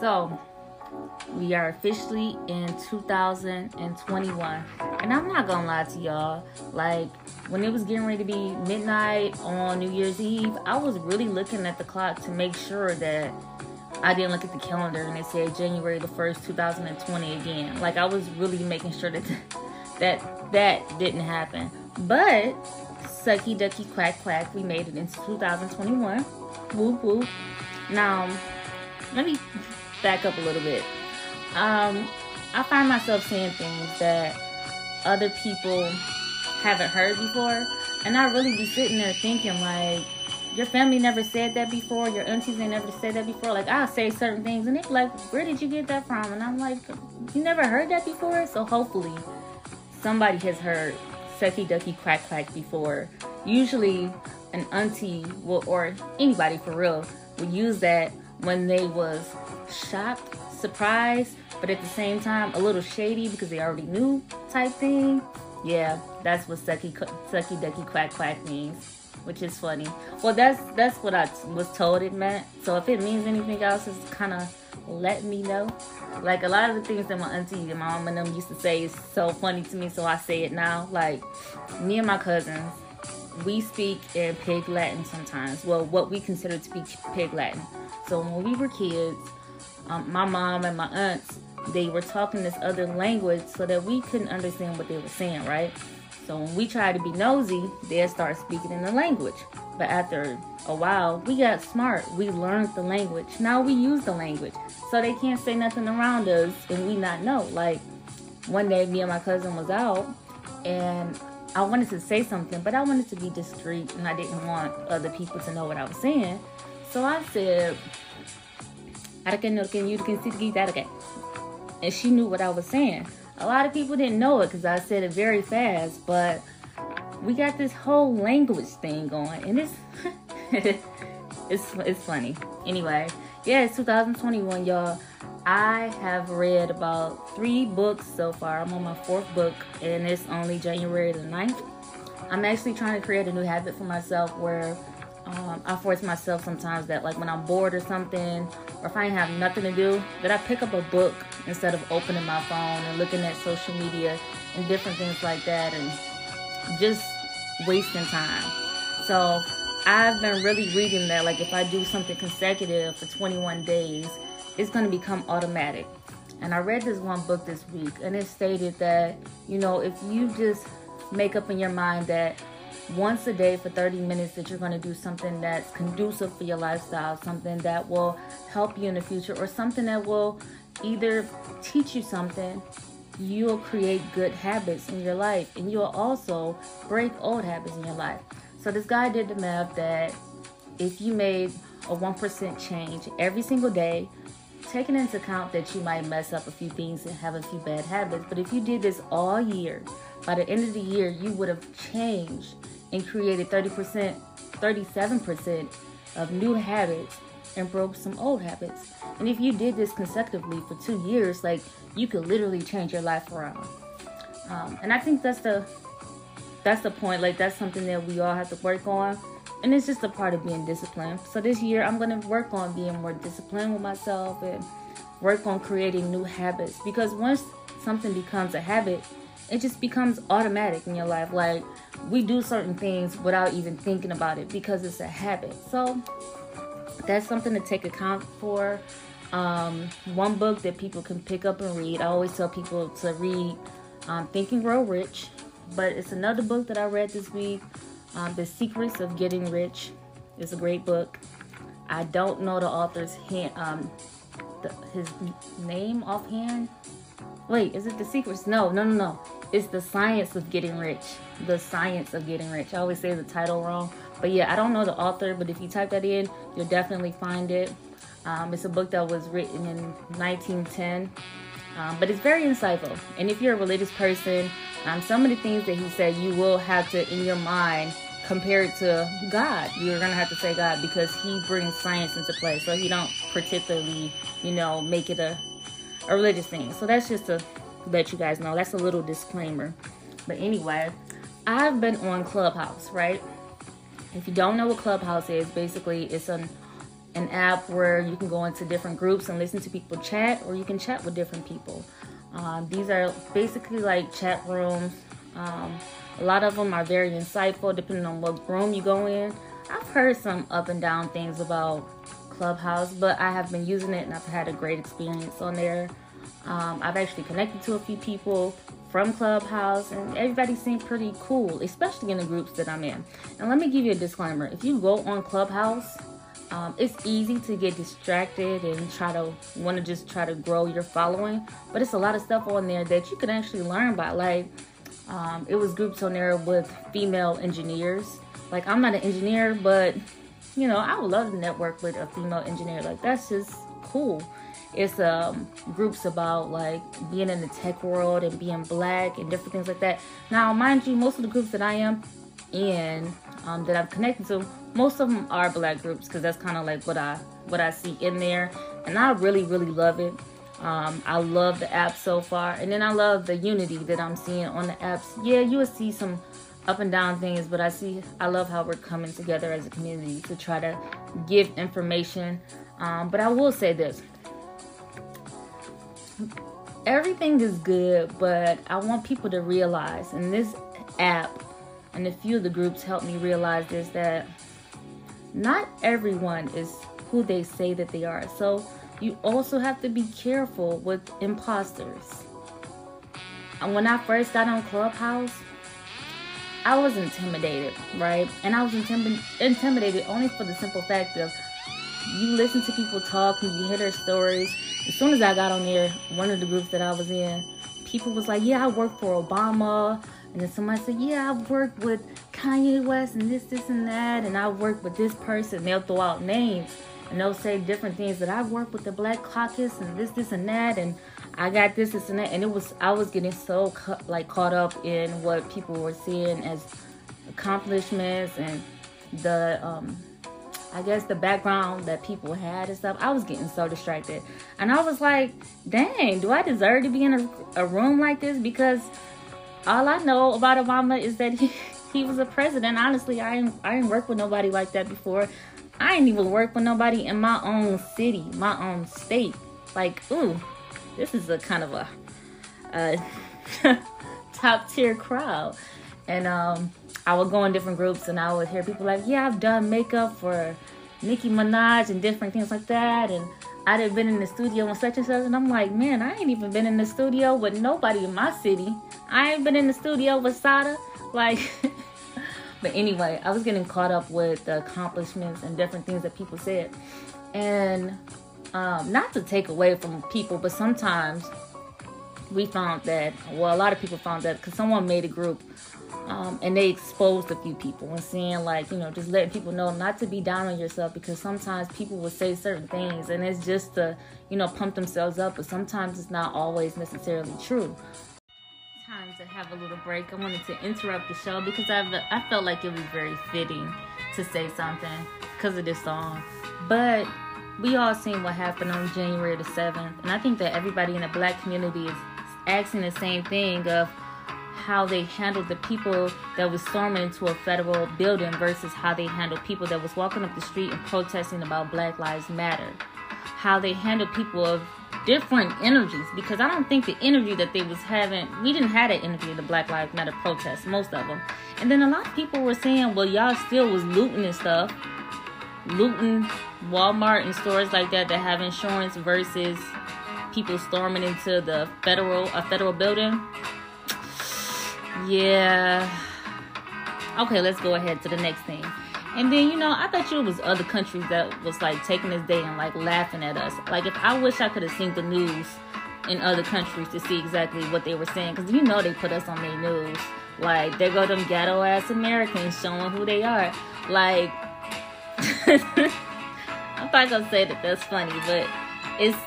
So, we are officially in 2021. And I'm not gonna lie to y'all, like when it was getting ready to be midnight on New Year's Eve, I was really looking at the clock to make sure that I didn't look at the calendar and it said January the 1st, 2020 again. Like I was really making sure that that that didn't happen. But sucky ducky quack quack, we made it into 2021. Whoop whoop. Now, let me back up a little bit. Um, I find myself saying things that other people haven't heard before, and I really be sitting there thinking like, your family never said that before, your aunties ain't never said that before. Like I'll say certain things, and they be like, where did you get that from? And I'm like, you never heard that before. So hopefully, somebody has heard sucky ducky quack quack before. Usually, an auntie will, or anybody for real would use that when they was shocked, surprised, but at the same time a little shady because they already knew type thing. Yeah, that's what sucky sucky ducky quack quack means, which is funny. Well, that's that's what I was told it meant. So if it means anything else, it's kind of let me know. Like a lot of the things that my auntie and my mom and them used to say is so funny to me, so I say it now. Like me and my cousins, we speak in pig Latin sometimes. Well, what we consider to be pig Latin. So when we were kids, um, my mom and my aunts, they were talking this other language so that we couldn't understand what they were saying, right? So when we tried to be nosy, they'd start speaking in the language. But after a while, we got smart. We learned the language. Now we use the language. So they can't say nothing around us and we not know. Like one day me and my cousin was out and I wanted to say something, but I wanted to be discreet and I didn't want other people to know what I was saying. So I said, and she knew what I was saying. A lot of people didn't know it because I said it very fast, but we got this whole language thing going, and it's it's it's funny. Anyway, yeah, it's 2021, y'all. I have read about three books so far. I'm on my fourth book, and it's only January the 9th. I'm actually trying to create a new habit for myself where um, I force myself sometimes that like when I'm bored or something, or if I have nothing to do, that I pick up a book instead of opening my phone and looking at social media and different things like that and just wasting time. So I've been really reading that like if I do something consecutive for 21 days, it's going to become automatic. And I read this one book this week and it stated that, you know, if you just make up in your mind that once a day for 30 minutes that you're going to do something that's conducive for your lifestyle, something that will help you in the future, or something that will either teach you something, you'll create good habits in your life and you'll also break old habits in your life. So, this guy did the math that if you made a 1% change every single day, taking into account that you might mess up a few things and have a few bad habits, but if you did this all year, by the end of the year, you would have changed and created 30%, 37% of new habits and broke some old habits. And if you did this consecutively for two years, like you could literally change your life around. Um, and I think that's the that's the point. Like that's something that we all have to work on. And it's just a part of being disciplined. So this year I'm gonna work on being more disciplined with myself and work on creating new habits. Because once something becomes a habit, it just becomes automatic in your life. Like we do certain things without even thinking about it because it's a habit. So that's something to take account for. Um, one book that people can pick up and read. I always tell people to read um, Think and Grow Rich, but it's another book that I read this week. Um, the Secrets of Getting Rich is a great book. I don't know the author's hand, um, the, his name offhand. Wait, is it The Secrets? No, no, no, no. It's The Science of Getting Rich. The Science of Getting Rich. I always say the title wrong. But yeah, I don't know the author, but if you type that in, you'll definitely find it. Um, it's a book that was written in 1910. Um, but it's very insightful. And if you're a religious person, um, some of the things that he said, you will have to, in your mind, compare it to God. You're going to have to say God because he brings science into play. So he don't particularly, you know, make it a, a religious thing. So that's just to let you guys know. That's a little disclaimer. But anyway, I've been on Clubhouse, right? If you don't know what Clubhouse is, basically it's an an app where you can go into different groups and listen to people chat, or you can chat with different people. Um, these are basically like chat rooms. Um, a lot of them are very insightful, depending on what room you go in. I've heard some up and down things about Clubhouse, but I have been using it and I've had a great experience on there. Um, I've actually connected to a few people from Clubhouse, and everybody seemed pretty cool, especially in the groups that I'm in. And let me give you a disclaimer if you go on Clubhouse, um, it's easy to get distracted and try to want to just try to grow your following, but it's a lot of stuff on there that you can actually learn by. Like, um, it was groups on there with female engineers. Like, I'm not an engineer, but you know, I would love to network with a female engineer. Like, that's just cool it's um, groups about like being in the tech world and being black and different things like that. Now, mind you, most of the groups that I am in um, that I'm connected to, most of them are black groups because that's kind of like what I what I see in there, and I really really love it. Um, I love the app so far, and then I love the unity that I'm seeing on the apps. Yeah, you will see some up and down things, but I see I love how we're coming together as a community to try to give information. Um, but I will say this: everything is good, but I want people to realize, and this app and a few of the groups helped me realize this that not everyone is who they say that they are. So you also have to be careful with imposters. And when I first got on Clubhouse, I was intimidated, right? And I was intim- intimidated only for the simple fact of you listen to people talk and you hear their stories as soon as I got on there, one of the groups that I was in, people was like, "Yeah, I work for Obama," and then somebody said, "Yeah, I've worked with Kanye West and this, this, and that, and I worked with this person." They'll throw out names and they'll say different things that I worked with the Black Caucus and this, this, and that, and I got this, this, and that, and it was I was getting so cu- like caught up in what people were seeing as accomplishments and the um, I guess the background that people had and stuff, I was getting so distracted. And I was like, dang, do I deserve to be in a, a room like this? Because all I know about Obama is that he, he was a president. Honestly, I ain't, I ain't worked with nobody like that before. I ain't even worked with nobody in my own city, my own state. Like, ooh, this is a kind of a, a top tier crowd. And um, I would go in different groups and I would hear people like, yeah, I've done makeup for Nicki Minaj and different things like that. And I'd have been in the studio and such and such. And I'm like, man, I ain't even been in the studio with nobody in my city. I ain't been in the studio with Sada. Like, but anyway, I was getting caught up with the accomplishments and different things that people said. And um, not to take away from people, but sometimes we found that, well, a lot of people found that because someone made a group um, and they exposed a few people and saying like you know just letting people know not to be down on yourself because sometimes people will say certain things and it's just to you know pump themselves up but sometimes it's not always necessarily true. Time to have a little break. I wanted to interrupt the show because i i felt like it was very fitting to say something because of this song. But we all seen what happened on january the 7th and i think that everybody in the black community is asking the same thing of how they handled the people that was storming into a federal building versus how they handled people that was walking up the street and protesting about Black Lives Matter. How they handled people of different energies because I don't think the energy that they was having, we didn't have that energy in the Black Lives Matter protest, most of them. And then a lot of people were saying, well, y'all still was looting and stuff, looting Walmart and stores like that that have insurance versus people storming into the federal a federal building. Yeah. Okay, let's go ahead to the next thing. And then, you know, I thought you was other countries that was like taking this day and like laughing at us. Like, if I wish I could have seen the news in other countries to see exactly what they were saying, because you know they put us on their news. Like, there go them ghetto ass Americans showing who they are. Like, I'm not gonna say that that's funny, but it's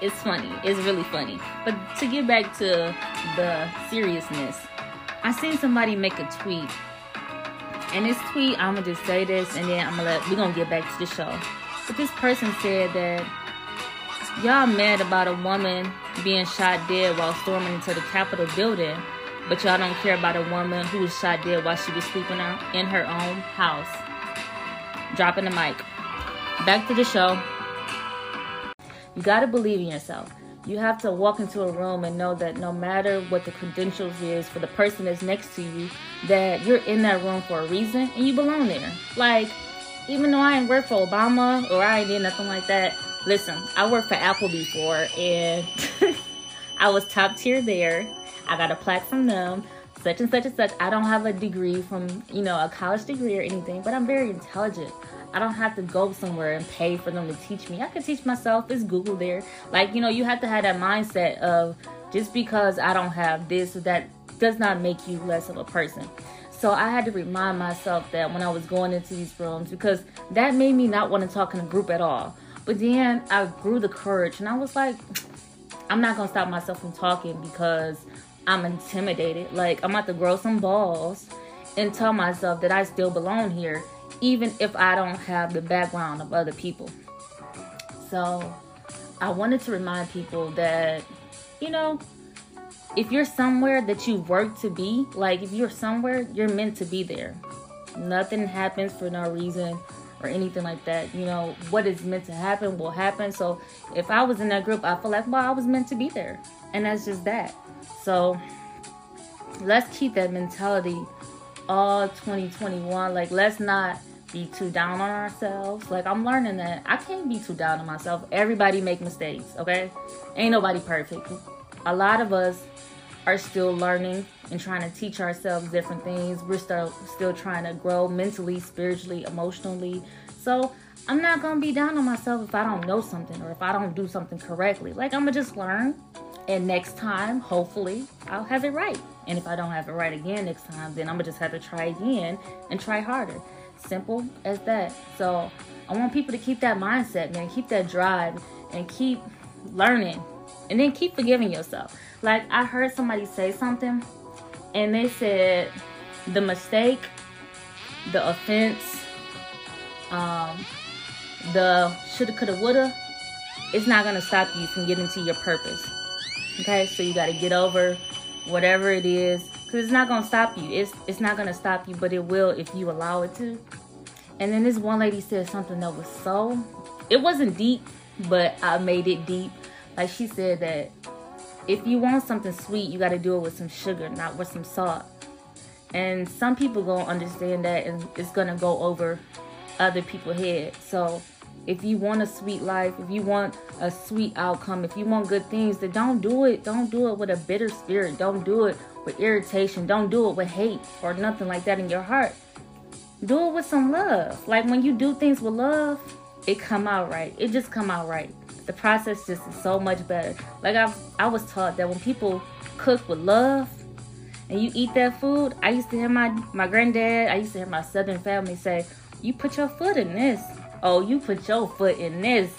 it's funny. It's really funny. But to get back to the seriousness, I seen somebody make a tweet. And this tweet, I'm gonna just say this and then I'm gonna let we're gonna get back to the show. But this person said that y'all mad about a woman being shot dead while storming into the Capitol building. but y'all don't care about a woman who was shot dead while she was sleeping out in her own house. Dropping the mic. Back to the show. You gotta believe in yourself. You have to walk into a room and know that no matter what the credentials is for the person that's next to you, that you're in that room for a reason and you belong there. Like, even though I ain't work for Obama or I ain't did nothing like that, listen, I worked for Apple before and I was top tier there. I got a plaque from them, such and such and such. I don't have a degree from, you know, a college degree or anything, but I'm very intelligent. I don't have to go somewhere and pay for them to teach me. I can teach myself. It's Google there. Like, you know, you have to have that mindset of just because I don't have this or that does not make you less of a person. So I had to remind myself that when I was going into these rooms because that made me not want to talk in a group at all. But then I grew the courage and I was like, I'm not gonna stop myself from talking because I'm intimidated. Like I'm about to grow some balls and tell myself that I still belong here even if I don't have the background of other people. So I wanted to remind people that, you know, if you're somewhere that you work to be, like if you're somewhere, you're meant to be there. Nothing happens for no reason or anything like that. You know, what is meant to happen will happen. So if I was in that group, I feel like, well, I was meant to be there. And that's just that. So let's keep that mentality all 2021. Like, let's not be too down on ourselves. Like I'm learning that I can't be too down on myself. Everybody make mistakes, okay? Ain't nobody perfect. A lot of us are still learning and trying to teach ourselves different things. We're still still trying to grow mentally, spiritually, emotionally. So I'm not gonna be down on myself if I don't know something or if I don't do something correctly. Like I'm gonna just learn, and next time, hopefully, I'll have it right. And if I don't have it right again next time, then I'm gonna just have to try again and try harder. Simple as that. So I want people to keep that mindset, man. Keep that drive and keep learning. And then keep forgiving yourself. Like I heard somebody say something and they said the mistake, the offense, um, the shoulda, coulda, woulda, it's not gonna stop you from getting to your purpose. Okay, so you gotta get over whatever it is because it's not gonna stop you. It's it's not gonna stop you, but it will if you allow it to. And then this one lady said something that was so it wasn't deep, but I made it deep. Like she said that if you want something sweet, you got to do it with some sugar, not with some salt. And some people gonna understand that, and it's gonna go over other people's head. So if you want a sweet life, if you want a sweet outcome, if you want good things, then don't do it. Don't do it with a bitter spirit. Don't do it with irritation. Don't do it with hate or nothing like that in your heart. Do it with some love. Like when you do things with love, it come out right. It just come out right. The process just is so much better. Like I I was taught that when people cook with love and you eat that food, I used to hear my my granddad, I used to hear my southern family say, "You put your foot in this." oh, you put your foot in this.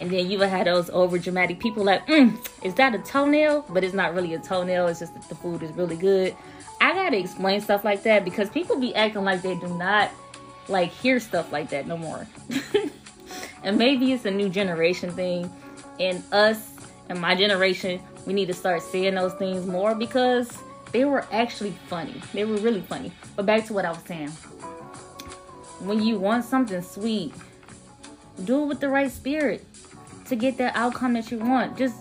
And then you would have those over dramatic people like, mm, is that a toenail? But it's not really a toenail. It's just that the food is really good. I gotta explain stuff like that because people be acting like they do not like hear stuff like that no more. and maybe it's a new generation thing. And us and my generation, we need to start saying those things more because they were actually funny. They were really funny. But back to what I was saying. When you want something sweet, do it with the right spirit to get that outcome that you want. Just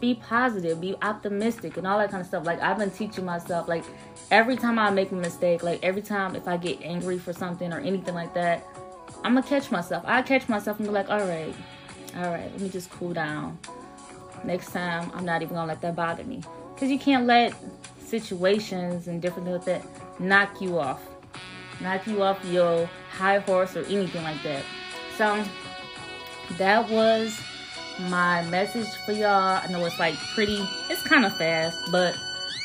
be positive, be optimistic, and all that kind of stuff. Like I've been teaching myself, like every time I make a mistake, like every time if I get angry for something or anything like that, I'm gonna catch myself. I catch myself and be like, all right, all right, let me just cool down. Next time, I'm not even gonna let that bother me, because you can't let situations and different things like that knock you off, knock you off your high horse or anything like that. So that was my message for y'all. I know it's like pretty, it's kind of fast, but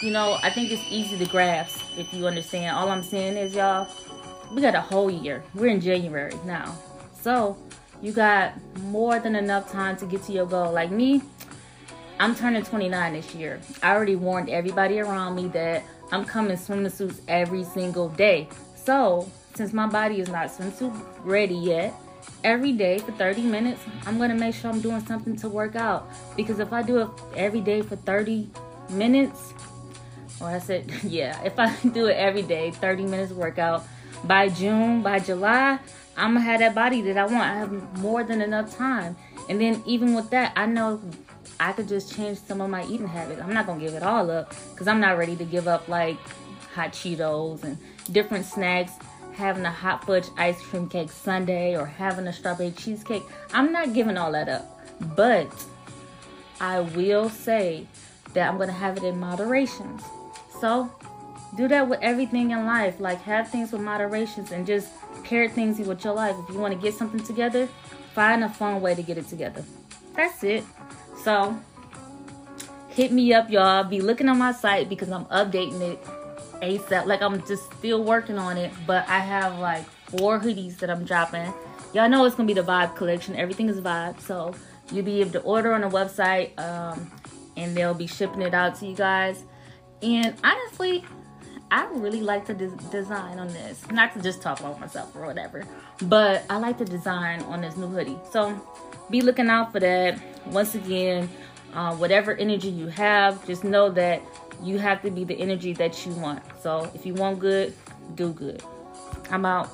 you know, I think it's easy to grasp if you understand. All I'm saying is, y'all, we got a whole year. We're in January now. So you got more than enough time to get to your goal. Like me, I'm turning 29 this year. I already warned everybody around me that I'm coming swimsuits every single day. So since my body is not swimsuit ready yet, every day for 30 minutes, I'm to make sure I'm doing something to work out. Because if I do it every day for 30 minutes, or I said, yeah, if I do it every day, 30 minutes workout, by June, by July, I'm gonna have that body that I want. I have more than enough time. And then even with that, I know I could just change some of my eating habits. I'm not gonna give it all up because I'm not ready to give up like hot Cheetos and different snacks, having a hot fudge ice cream cake sundae or having a strawberry cheesecake. I'm not giving all that up. But I will say that I'm gonna have it in moderations. So do that with everything in life. Like have things with moderations and just pair things with your life. If you want to get something together, find a fun way to get it together. That's it. So hit me up, y'all. Be looking on my site because I'm updating it ASAP. Like I'm just still working on it, but I have like four hoodies that I'm dropping. Y'all know it's gonna be the vibe collection. Everything is vibe, so you'll be able to order on the website, um, and they'll be shipping it out to you guys. And honestly, I really like the des- design on this. Not to just talk about myself or whatever, but I like the design on this new hoodie. So be looking out for that. Once again, uh, whatever energy you have, just know that you have to be the energy that you want. So if you want good, do good. I'm out.